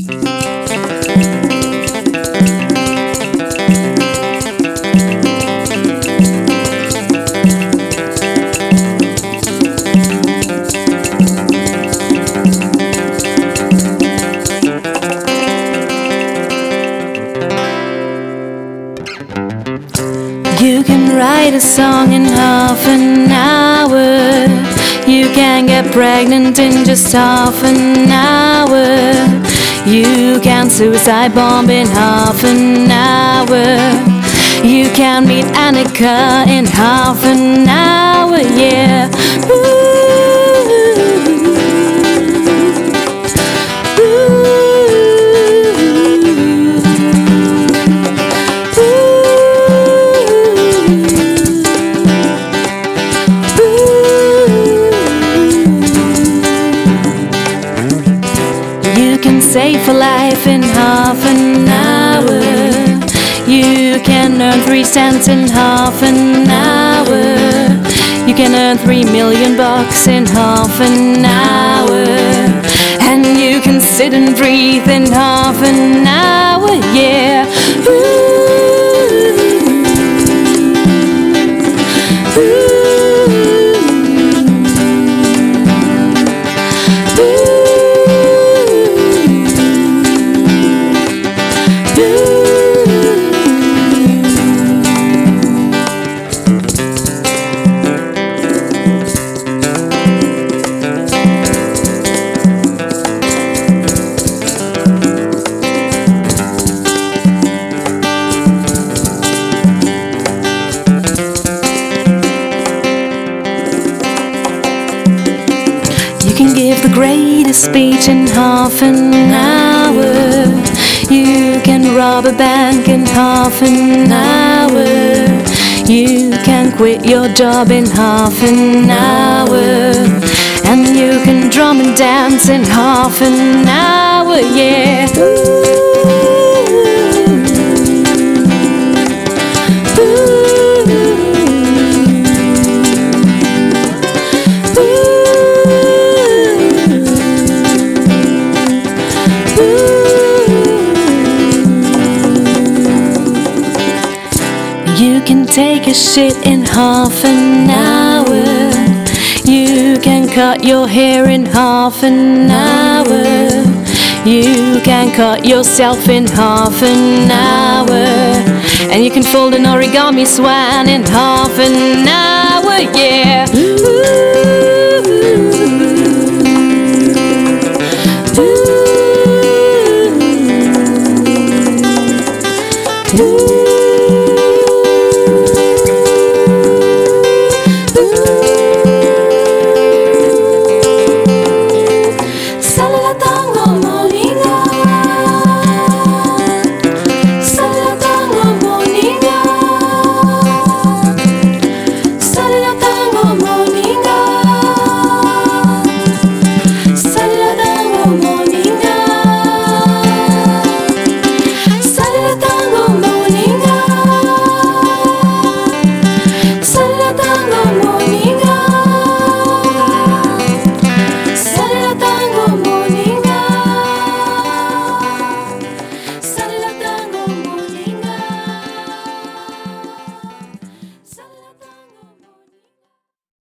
You can write a song in half an hour. You can get pregnant in just half an hour. You can suicide bomb in half an hour. You can meet Annika in half an hour, yeah. Ooh. Can save a life in half an hour. You can earn three cents in half an hour. You can earn three million bucks in half an hour. Greatest speech in half an hour. You can rob a bank in half an hour. You can quit your job in half an hour. And you can drum and dance in half an hour, yeah. You can take a shit in half an hour. You can cut your hair in half an hour. You can cut yourself in half an hour. And you can fold an origami swan in half an hour, yeah. Ooh. Ooh.